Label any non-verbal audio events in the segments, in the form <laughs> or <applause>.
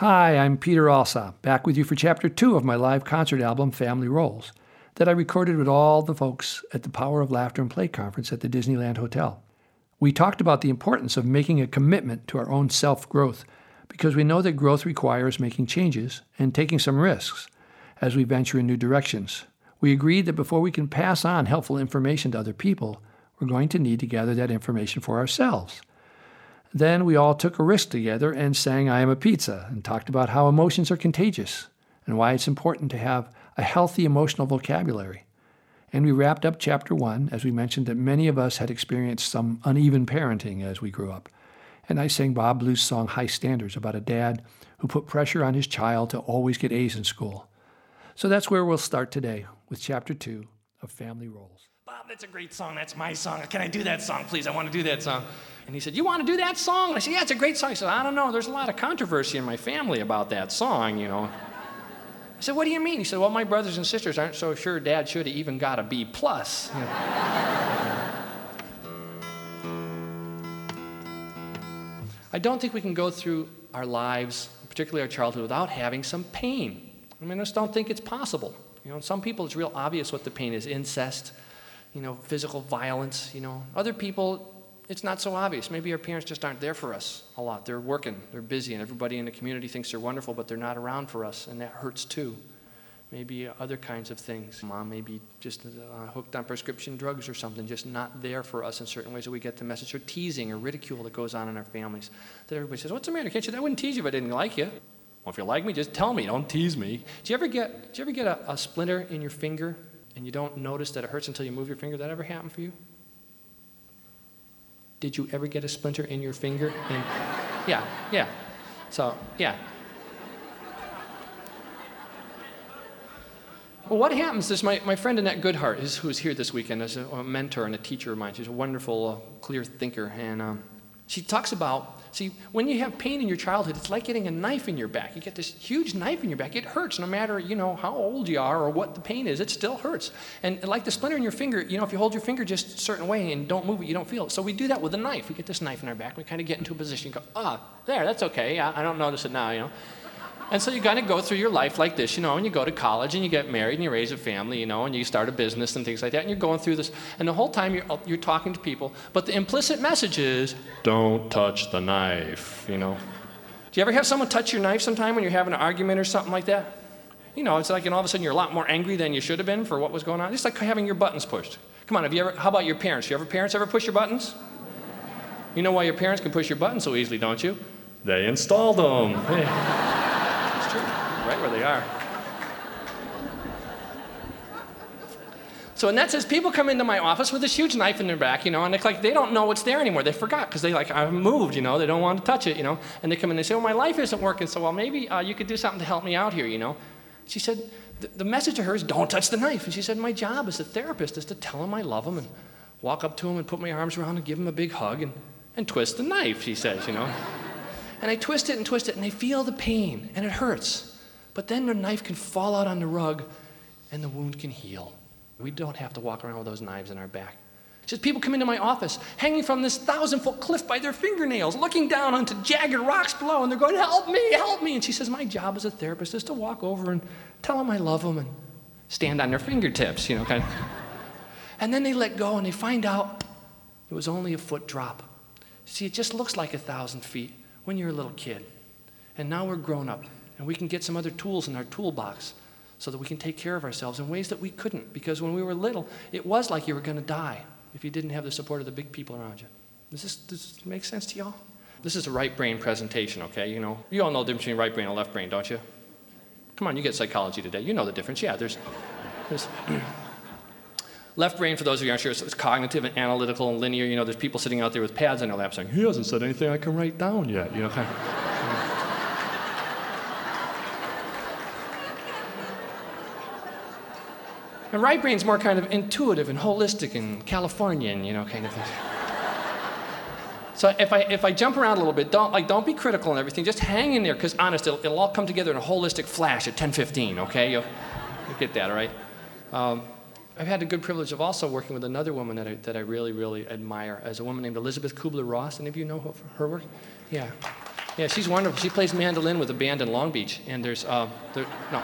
Hi, I'm Peter Alsop, back with you for chapter two of my live concert album, Family Roles, that I recorded with all the folks at the Power of Laughter and Play conference at the Disneyland Hotel. We talked about the importance of making a commitment to our own self growth because we know that growth requires making changes and taking some risks as we venture in new directions. We agreed that before we can pass on helpful information to other people, we're going to need to gather that information for ourselves. Then we all took a risk together and sang I Am a Pizza and talked about how emotions are contagious and why it's important to have a healthy emotional vocabulary. And we wrapped up chapter one as we mentioned that many of us had experienced some uneven parenting as we grew up. And I sang Bob Blue's song High Standards about a dad who put pressure on his child to always get A's in school. So that's where we'll start today with chapter two of Family Roles. Bob, that's a great song. That's my song. Can I do that song, please? I want to do that song. And he said, You want to do that song? And I said, Yeah, it's a great song. He said, I don't know. There's a lot of controversy in my family about that song, you know. I said, What do you mean? He said, Well, my brothers and sisters aren't so sure dad should have even got a B plus. You know. I don't think we can go through our lives, particularly our childhood, without having some pain. I mean, I just don't think it's possible. You know, some people it's real obvious what the pain is incest, you know, physical violence, you know. Other people, it's not so obvious. Maybe our parents just aren't there for us a lot. They're working, they're busy, and everybody in the community thinks they're wonderful, but they're not around for us, and that hurts too. Maybe other kinds of things. Mom may be just uh, hooked on prescription drugs or something, just not there for us in certain ways that we get the message. Or teasing or ridicule that goes on in our families. That everybody says, What's the matter? Can't you? I wouldn't tease you if I didn't like you. Well, if you like me, just tell me. Don't tease me. Do you ever get, do you ever get a, a splinter in your finger and you don't notice that it hurts until you move your finger? That ever happen for you? Did you ever get a splinter in your finger? And, yeah, yeah. So, yeah. Well, what happens is my, my friend Annette Goodheart, is, who's here this weekend, is a, a, mentor and a teacher of mine. She's a wonderful, uh, clear thinker. And um, she talks about see, when you have pain in your childhood, it's like getting a knife in your back. You get this huge knife in your back. It hurts no matter, you know, how old you are or what the pain is. It still hurts. And like the splinter in your finger, you know, if you hold your finger just a certain way and don't move it, you don't feel it. So we do that with a knife. We get this knife in our back. We kind of get into a position. go, ah, oh, there, that's okay. I, I don't notice it now, you know. And so you kind of go through your life like this, you know, and you go to college and you get married and you raise a family, you know, and you start a business and things like that, and you're going through this. And the whole time you're, you're talking to people, but the implicit message is don't touch the knife, you know. Do you ever have someone touch your knife sometime when you're having an argument or something like that? You know, it's like, and all of a sudden you're a lot more angry than you should have been for what was going on. It's like having your buttons pushed. Come on, have you ever, how about your parents? You ever parents ever push your buttons? You know why your parents can push your buttons so easily, don't you? They installed them. <laughs> Where they are. So, and that says people come into my office with this huge knife in their back, you know, and it's like they don't know what's there anymore. They forgot because they like, I've moved, you know, they don't want to touch it, you know. And they come in and they say, well, my life isn't working so well. Maybe uh, you could do something to help me out here, you know. She said, the, the message to her is, don't touch the knife. And she said, my job as a therapist is to tell them I love them and walk up to them and put my arms around and give them a big hug and, and twist the knife, she says, you know. and I twist it and twist it and they feel the pain and it hurts. But then the knife can fall out on the rug and the wound can heal. We don't have to walk around with those knives in our back. Just people come into my office hanging from this thousand foot cliff by their fingernails, looking down onto jagged rocks below, and they're going, Help me, help me. And she says, My job as a therapist is to walk over and tell them I love them and stand on their fingertips, you know, kind of. <laughs> and then they let go and they find out it was only a foot drop. See, it just looks like a thousand feet when you're a little kid. And now we're grown up. And we can get some other tools in our toolbox so that we can take care of ourselves in ways that we couldn't. Because when we were little, it was like you were going to die if you didn't have the support of the big people around you. Does this, does this make sense to y'all? This is a right brain presentation, okay? You know, you all know the difference between right brain and left brain, don't you? Come on, you get psychology today. You know the difference. Yeah, there's, there's <clears throat> left brain, for those of you aren't sure, it's cognitive and analytical and linear. You know, there's people sitting out there with pads on their lap saying, he hasn't said anything I can write down yet. You know, kind of. And right brain's more kind of intuitive and holistic and Californian, you know, kind of thing. So if I, if I jump around a little bit, don't, like, don't be critical and everything. Just hang in there, because honest, it'll, it'll, all come together in a holistic flash at 10:15. Okay, you'll, you'll, get that, all right? Um, I've had the good privilege of also working with another woman that I, that I really, really admire, as a woman named Elizabeth Kubler-Ross. Any of you know her, her work? Yeah. Yeah, she's wonderful. She plays mandolin with a band in Long Beach, and there's, uh, there, no.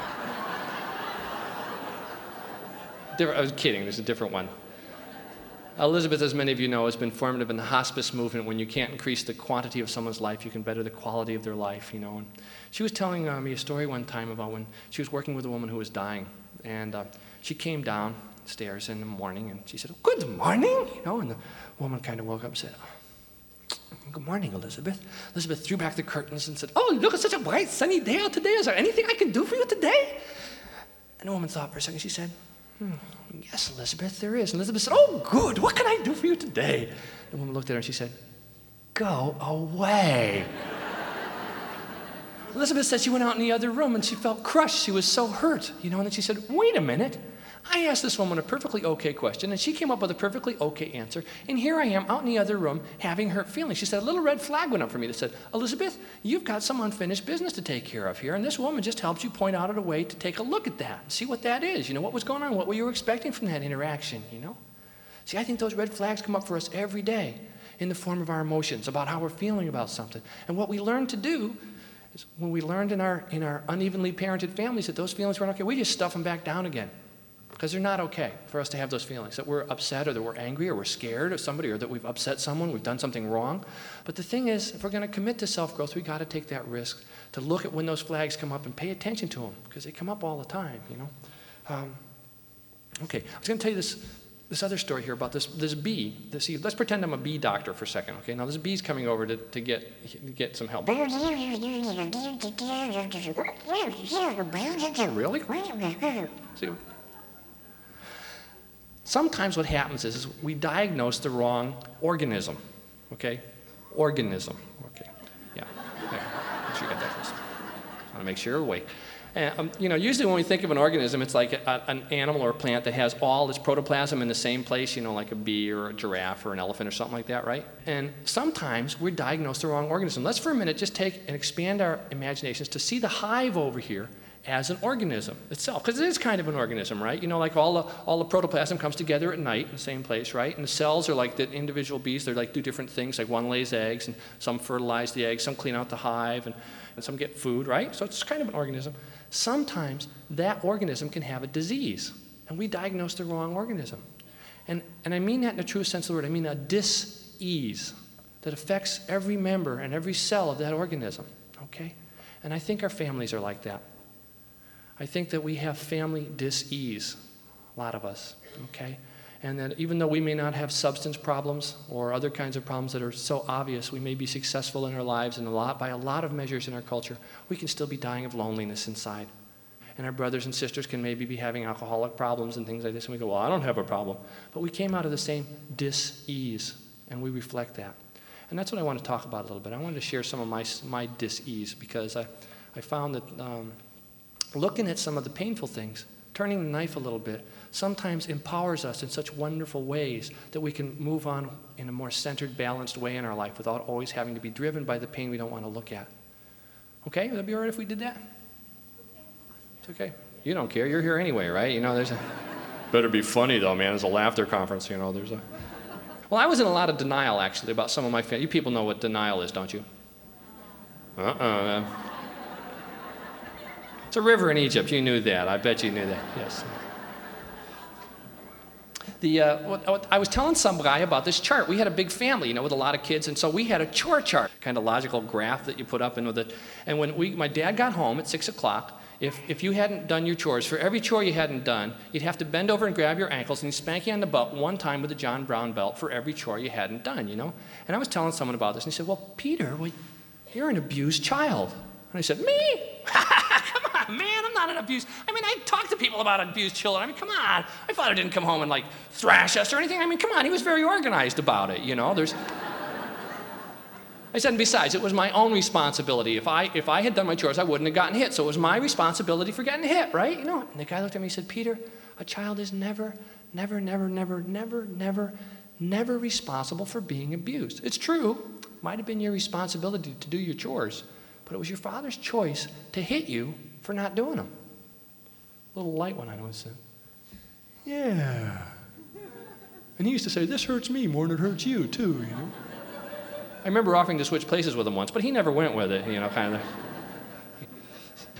I was kidding, there's a different one. Elizabeth, as many of you know, has been formative in the hospice movement. When you can't increase the quantity of someone's life, you can better the quality of their life, you know. And she was telling uh, me a story one time about when she was working with a woman who was dying. And uh, she came downstairs in the morning and she said, Good morning, you know. And the woman kind of woke up and said, Good morning, Elizabeth. Elizabeth threw back the curtains and said, Oh, look, it's such a bright, sunny day out today. Is there anything I can do for you today? And the woman thought for a second. She said, Yes, Elizabeth, there is. And Elizabeth said, Oh, good. What can I do for you today? The woman looked at her and she said, Go away. Elizabeth said she went out in the other room and she felt crushed. She was so hurt, you know. And then she said, Wait a minute. I asked this woman a perfectly okay question, and she came up with a perfectly okay answer. And here I am out in the other room having hurt feelings. She said, A little red flag went up for me that said, Elizabeth, you've got some unfinished business to take care of here. And this woman just helps you point out a way to take a look at that, see what that is. You know, what was going on? What were you expecting from that interaction? You know? See, I think those red flags come up for us every day in the form of our emotions, about how we're feeling about something. And what we learn to do is when we learned in our, in our unevenly parented families that those feelings weren't okay, we just stuff them back down again because they're not okay for us to have those feelings that we're upset or that we're angry or we're scared of somebody or that we've upset someone, we've done something wrong. But the thing is, if we're going to commit to self growth, we've got to take that risk to look at when those flags come up and pay attention to them because they come up all the time, you know. Um, okay, I was going to tell you this, this other story here about this, this bee. This, let's pretend I'm a bee doctor for a second, okay? Now, this bee's coming over to, to get, to get some help. really? See, Sometimes what happens is, is we diagnose the wrong organism. Okay? Organism. Okay. Yeah. Make sure you got that first. I want to make sure you're awake. And, um, you know, usually when we think of an organism, it's like a, an animal or a plant that has all its protoplasm in the same place, you know, like a bee or a giraffe or an elephant or something like that, right? And sometimes we diagnose the wrong organism. Let's for a minute just take and expand our imaginations to see the hive over here as an organism itself, because it is kind of an organism, right? You know, like all the, all the protoplasm comes together at night in the same place, right? And the cells are like the individual bees, they're like do different things, like one lays eggs, and some fertilize the eggs, some clean out the hive, and, and some get food, right? So it's kind of an organism. Sometimes that organism can have a disease, and we diagnose the wrong organism. And, and I mean that in the true sense of the word, I mean a dis-ease that affects every member and every cell of that organism, okay? And I think our families are like that. I think that we have family dis-ease, a lot of us, okay? And that even though we may not have substance problems or other kinds of problems that are so obvious, we may be successful in our lives and a lot, by a lot of measures in our culture, we can still be dying of loneliness inside. And our brothers and sisters can maybe be having alcoholic problems and things like this, and we go, Well, I don't have a problem. But we came out of the same dis ease, and we reflect that. And that's what I want to talk about a little bit. I wanted to share some of my, my dis ease because I, I found that um, looking at some of the painful things, turning the knife a little bit, sometimes empowers us in such wonderful ways that we can move on in a more centered, balanced way in our life without always having to be driven by the pain we don't want to look at. Okay? Would that be all right if we did that? It's okay. You don't care. You're here anyway, right? You know, there's a. <laughs> Better be funny though, man. It's a laughter conference, you know. There's a. Well, I was in a lot of denial actually about some of my family. You people know what denial is, don't you? Uh uh-uh. uh it's a river in Egypt. You knew that. I bet you knew that. Yes. The, uh, I was telling some guy about this chart. We had a big family, you know, with a lot of kids, and so we had a chore chart, kind of logical graph that you put up in with it. And when we, my dad got home at six o'clock, if, if you hadn't done your chores, for every chore you hadn't done, you'd have to bend over and grab your ankles and spank you on the butt one time with a John Brown belt for every chore you hadn't done, you know? And I was telling someone about this, and he said, Well, Peter, well, you're an abused child. And I said, Me? <laughs> man, I'm not an abused. I mean, I talk to people about abused children. I mean, come on. My father didn't come home and like thrash us or anything. I mean, come on. He was very organized about it, you know. There's. I said, and besides, it was my own responsibility. If I, if I had done my chores, I wouldn't have gotten hit. So it was my responsibility for getting hit, right? You know, and the guy looked at me and said, Peter, a child is never, never, never, never, never, never, never responsible for being abused. It's true. Might have been your responsibility to do your chores, but it was your father's choice to hit you for not doing them. A little light one I know said, Yeah. And he used to say, This hurts me more than it hurts you, too, you know. I remember offering to switch places with him once, but he never went with it, you know, kind of.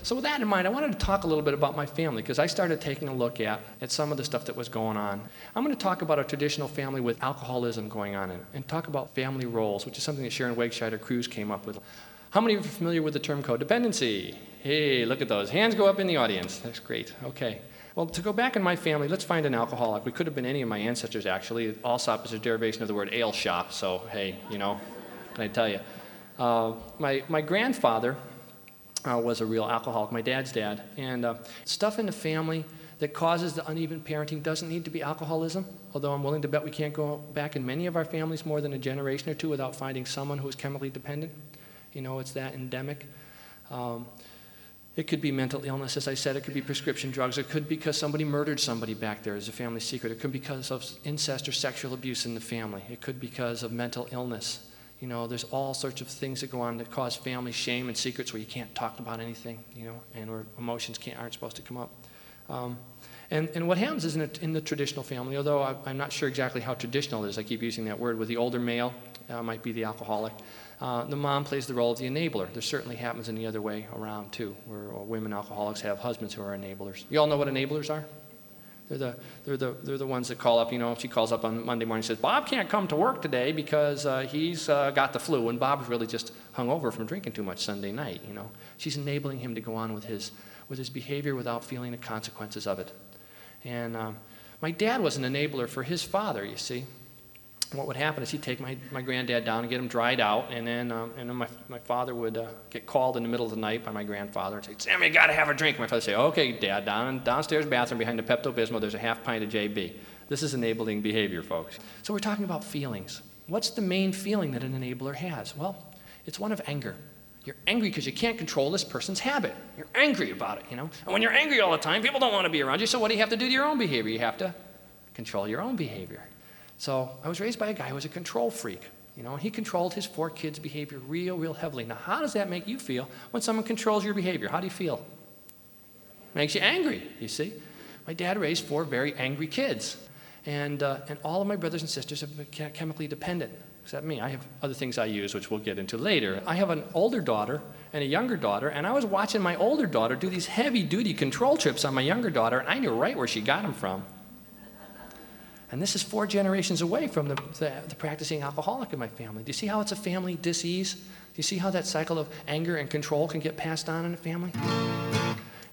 So, with that in mind, I wanted to talk a little bit about my family because I started taking a look at, at some of the stuff that was going on. I'm going to talk about a traditional family with alcoholism going on in it and talk about family roles, which is something that Sharon Wegscheider Cruse came up with. How many of you are familiar with the term codependency? Hey, look at those. Hands go up in the audience. That's great. Okay. Well, to go back in my family, let's find an alcoholic. We could have been any of my ancestors, actually. Alsop is a derivation of the word ale shop, so hey, you know, can I tell you? Uh, my, my grandfather uh, was a real alcoholic, my dad's dad. And uh, stuff in the family that causes the uneven parenting doesn't need to be alcoholism, although I'm willing to bet we can't go back in many of our families more than a generation or two without finding someone who is chemically dependent. You know, it's that endemic. Um, it could be mental illness, as I said. It could be prescription drugs. It could be because somebody murdered somebody back there as a family secret. It could be because of incest or sexual abuse in the family. It could be because of mental illness. You know, there's all sorts of things that go on that cause family shame and secrets where you can't talk about anything, you know, and where emotions can't, aren't supposed to come up. Um, and, and what happens is in, a, in the traditional family, although I, am not sure exactly how traditional it is, I keep using that word, with the older male, uh, might be the alcoholic. Uh, the mom plays the role of the enabler. There certainly happens in the other way around, too, where women alcoholics have husbands who are enablers. You all know what enablers are? They're the, they're, the, they're the ones that call up, you know, she calls up on Monday morning and says, Bob can't come to work today because uh, he's uh, got the flu, and Bob's really just hung over from drinking too much Sunday night, you know. She's enabling him to go on with his, with his behavior without feeling the consequences of it. And um, my dad was an enabler for his father, you see what would happen is he'd take my, my granddad down and get him dried out, and then, um, and then my, my father would uh, get called in the middle of the night by my grandfather and say, Sammy, you got to have a drink. My father would say, okay, Dad, down downstairs bathroom behind the Pepto-Bismol, there's a half pint of JB. This is enabling behavior, folks. So we're talking about feelings. What's the main feeling that an enabler has? Well, it's one of anger. You're angry because you can't control this person's habit. You're angry about it, you know? And when you're angry all the time, people don't want to be around you, so what do you have to do to your own behavior? You have to control your own behavior. So I was raised by a guy who was a control freak. You know, and he controlled his four kids' behavior real, real heavily. Now, how does that make you feel when someone controls your behavior? How do you feel? Makes you angry, you see. My dad raised four very angry kids. And, uh, and all of my brothers and sisters have been chemically dependent, except me. I have other things I use, which we'll get into later. I have an older daughter and a younger daughter, and I was watching my older daughter do these heavy duty control trips on my younger daughter, and I knew right where she got them from. And this is four generations away from the, the, the, practicing alcoholic in my family. Do you see how it's a family disease? Do you see how that cycle of anger and control can get passed on in a family?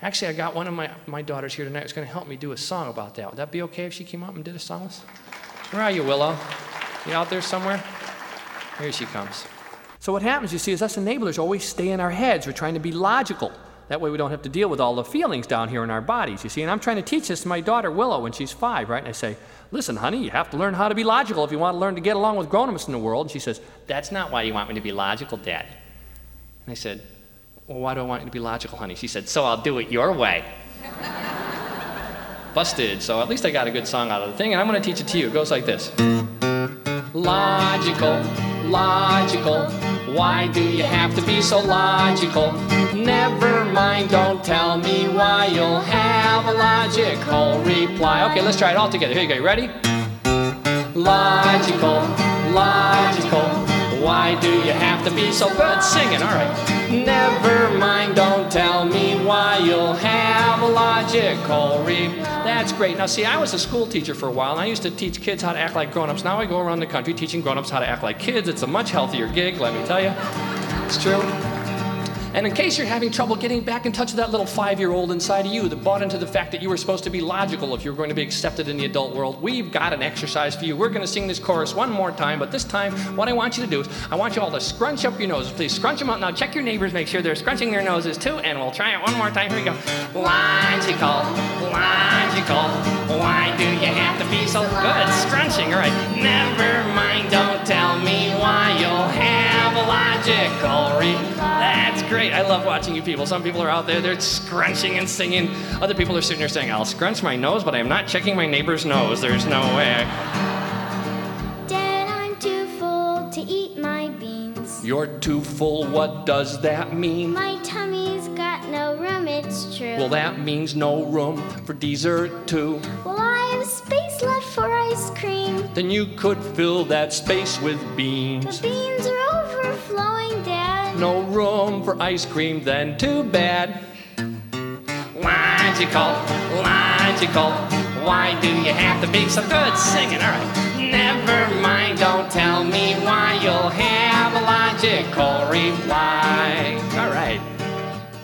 Actually, I got one of my, my daughters here tonight who's going to help me do a song about that. Would that be okay if she came up and did a song? with us? Where are you, Willow? You out there somewhere? Here she comes. So, what happens, you see, is us enablers always stay in our heads. We're trying to be logical. That way we don't have to deal with all the feelings down here in our bodies, you see. And I'm trying to teach this to my daughter, Willow, when she's five, right? And I say, listen, honey, you have to learn how to be logical if you want to learn to get along with grown ups in the world. And she says, That's not why you want me to be logical, Dad. And I said, Well, why do I want you to be logical, honey? She said, So I'll do it your way. <laughs> Busted. So at least I got a good song out of the thing, and I'm going to teach it to you. It goes like this Logical, logical. Why do you have to be so logical? Never mind, don't tell me why you'll have a logical reply. Okay, let's try it all together. Here you go. You ready? Logical, logical. Why do you have to be so good singing? All right. Never mind, don't tell me why you'll have a logical reply. That's great. Now, see, I was a school teacher for a while, and I used to teach kids how to act like grown ups. Now I go around the country teaching grown ups how to act like kids. It's a much healthier gig, let me tell you. It's true. And in case you're having trouble getting back in touch with that little five year old inside of you that bought into the fact that you were supposed to be logical if you were going to be accepted in the adult world, we've got an exercise for you. We're going to sing this chorus one more time, but this time, what I want you to do is I want you all to scrunch up your noses. Please scrunch them up. Now, check your neighbors, make sure they're scrunching their noses too, and we'll try it one more time. Here we go. Logical, logical. Why do you have to be so good? Scrunching, all right. Never mind, don't tell me why you'll have a logical re- That's great. I love watching you people. Some people are out there, they're scrunching and singing. Other people are sitting there saying, I'll scrunch my nose, but I'm not checking my neighbor's nose. There's no way. Dad, I'm too full to eat my beans. You're too full. What does that mean? My tummy's got no room, it's true. Well, that means no room for dessert, too. Well, I have space left for ice cream. Then you could fill that space with beans. The beans are over room for ice cream, then too bad. Logical, logical. Why do you have to be so good singing? All right. Never mind, don't tell me why. You'll have a logical reply. All right.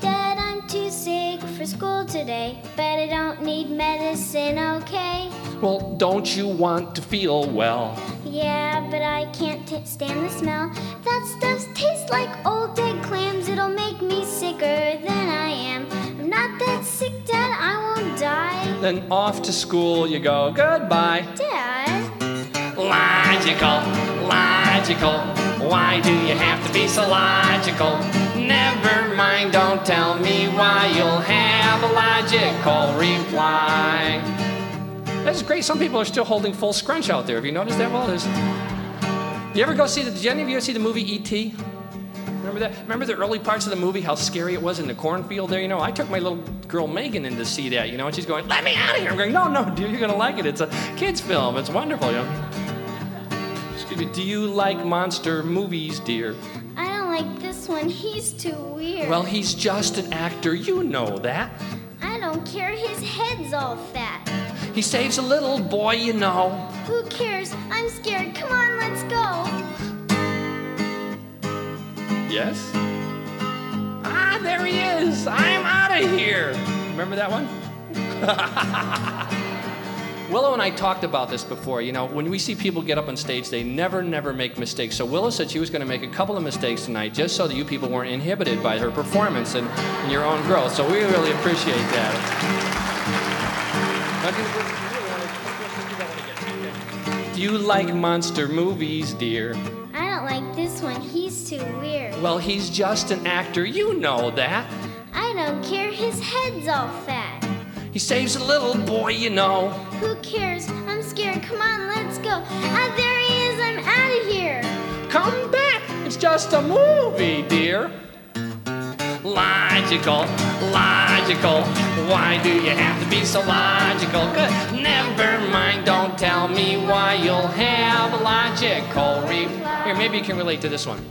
Dad, I'm too sick for school today, but I don't need medicine, okay? Well, don't you want to feel well? Yeah, but I can't t- stand the smell. That stuff tastes like old dead clams. It'll make me sicker than I am. I'm not that sick, Dad. I won't die. Then off to school you go. Goodbye. Dad, Logical, logical. Why do you have to be so logical? Never mind, don't tell me why. You'll have a logical reply. That's great. Some people are still holding full scrunch out there. Have you noticed that? Well, there's. You ever go see the? Did any of you ever see the movie E.T.? Remember that? Remember the early parts of the movie? How scary it was in the cornfield there. You know, I took my little girl Megan in to see that. You know, and she's going, "Let me out of here!" I'm going, "No, no, dear, you're gonna like it. It's a kids' film. It's wonderful." You know. Excuse me. Do you like monster movies, dear? I don't like this one. He's too weird. Well, he's just an actor. You know that. I don't care. His head's all fat. He saves a little boy. You know. Who cares? I'm scared. Come on, let's go. Yes? Ah, there he is. I'm out of here. Remember that one? <laughs> Willow and I talked about this before. You know, when we see people get up on stage, they never, never make mistakes. So Willow said she was going to make a couple of mistakes tonight just so that you people weren't inhibited by her performance and, and your own growth. So we really appreciate that. Do you like monster movies, dear? I don't like this one. He's too weird. Well, he's just an actor. You know that. I don't care. His head's all fat. He saves a little boy, you know. Who cares? I'm scared. Come on, let's go. Ah, there he is. I'm out of here. Come back. It's just a movie, dear. Logical, logical. Why do you have to be so logical? Good. Never mind, don't tell me why. You'll have a logical reply. Here, maybe you can relate to this one.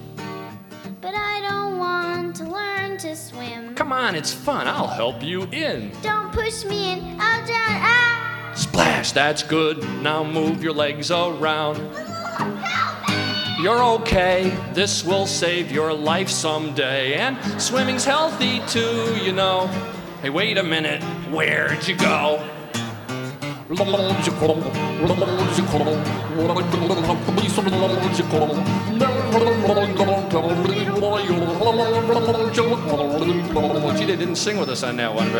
But I don't want to learn to swim. Come on, it's fun. I'll help you in. Don't push me in. I'll drown. Ah! Splash, that's good. Now move your legs around. Help me! You're okay, this will save your life someday. And swimming's healthy too, you know. Hey, wait a minute, where'd you go? Logical. Gee, they didn't sing with us on that one.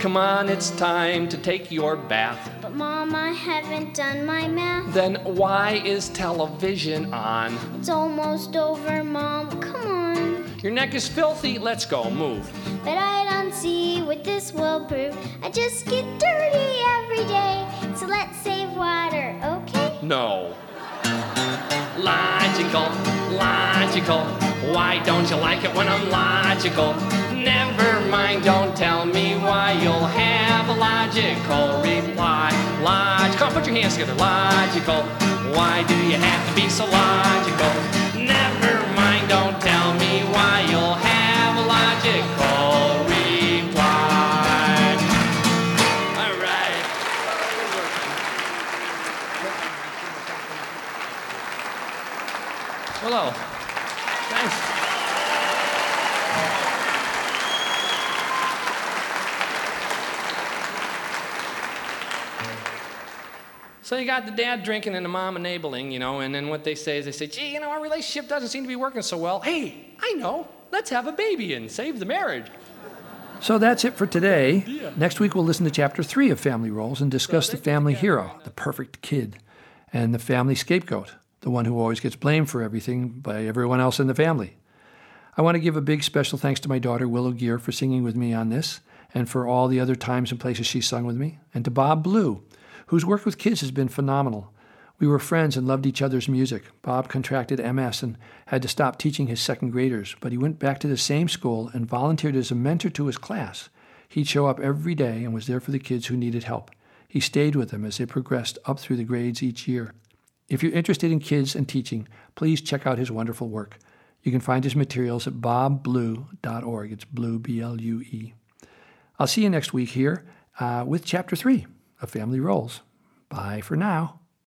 Come on, it's time to take your bath. But Mom, I haven't done my math. Then why is television on? It's almost over, Mom. Come on. Your neck is filthy. Let's go. Move. But I don't see what this will prove. I just get dirty every day. So let's save water, okay? No. Logical, logical. Why don't you like it when I'm logical? Never mind, don't tell me why. You'll have a logical reply. Log- Come on, put your hands together. Logical. Why do you have to be so logical? Never mind, don't tell me why. You'll have a logical reply. All right. Hello. Thanks. So you got the dad drinking and the mom enabling, you know, and then what they say is they say, gee, you know, our relationship doesn't seem to be working so well. Hey, I know. Let's have a baby and save the marriage. So that's it for today. Next week, we'll listen to chapter three of Family Roles and discuss the family hero, the perfect kid, and the family scapegoat, the one who always gets blamed for everything by everyone else in the family. I want to give a big special thanks to my daughter, Willow Geer, for singing with me on this, and for all the other times and places she's sung with me, and to Bob Blue, whose work with kids has been phenomenal. We were friends and loved each other's music. Bob contracted MS and had to stop teaching his second graders, but he went back to the same school and volunteered as a mentor to his class. He'd show up every day and was there for the kids who needed help. He stayed with them as they progressed up through the grades each year. If you're interested in kids and teaching, please check out his wonderful work. You can find his materials at bobblue.org. It's blue, B L U E. I'll see you next week here uh, with Chapter 3 of Family Roles. Bye for now.